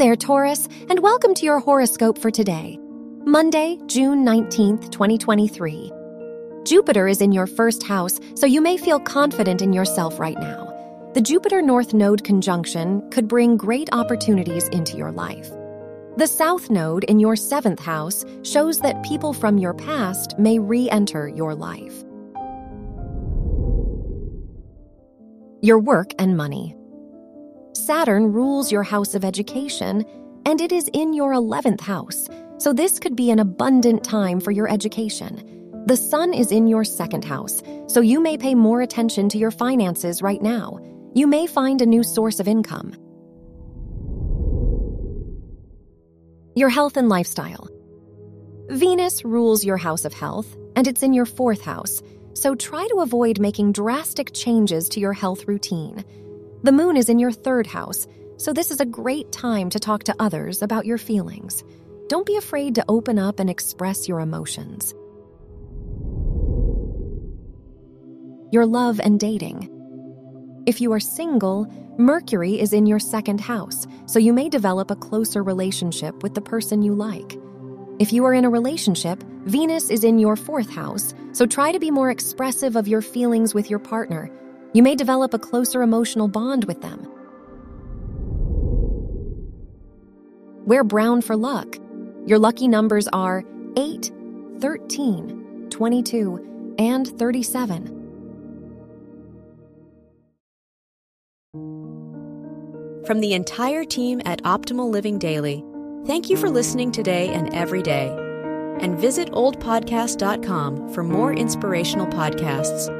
there, Taurus, and welcome to your horoscope for today, Monday, June 19th, 2023. Jupiter is in your first house, so you may feel confident in yourself right now. The Jupiter North Node conjunction could bring great opportunities into your life. The South Node in your seventh house shows that people from your past may re enter your life. Your work and money. Saturn rules your house of education, and it is in your 11th house, so this could be an abundant time for your education. The Sun is in your second house, so you may pay more attention to your finances right now. You may find a new source of income. Your health and lifestyle. Venus rules your house of health, and it's in your fourth house, so try to avoid making drastic changes to your health routine. The moon is in your third house, so this is a great time to talk to others about your feelings. Don't be afraid to open up and express your emotions. Your love and dating. If you are single, Mercury is in your second house, so you may develop a closer relationship with the person you like. If you are in a relationship, Venus is in your fourth house, so try to be more expressive of your feelings with your partner you may develop a closer emotional bond with them. Wear brown for luck. Your lucky numbers are 8, 13, 22, and 37. From the entire team at Optimal Living Daily, thank you for listening today and every day. And visit oldpodcast.com for more inspirational podcasts.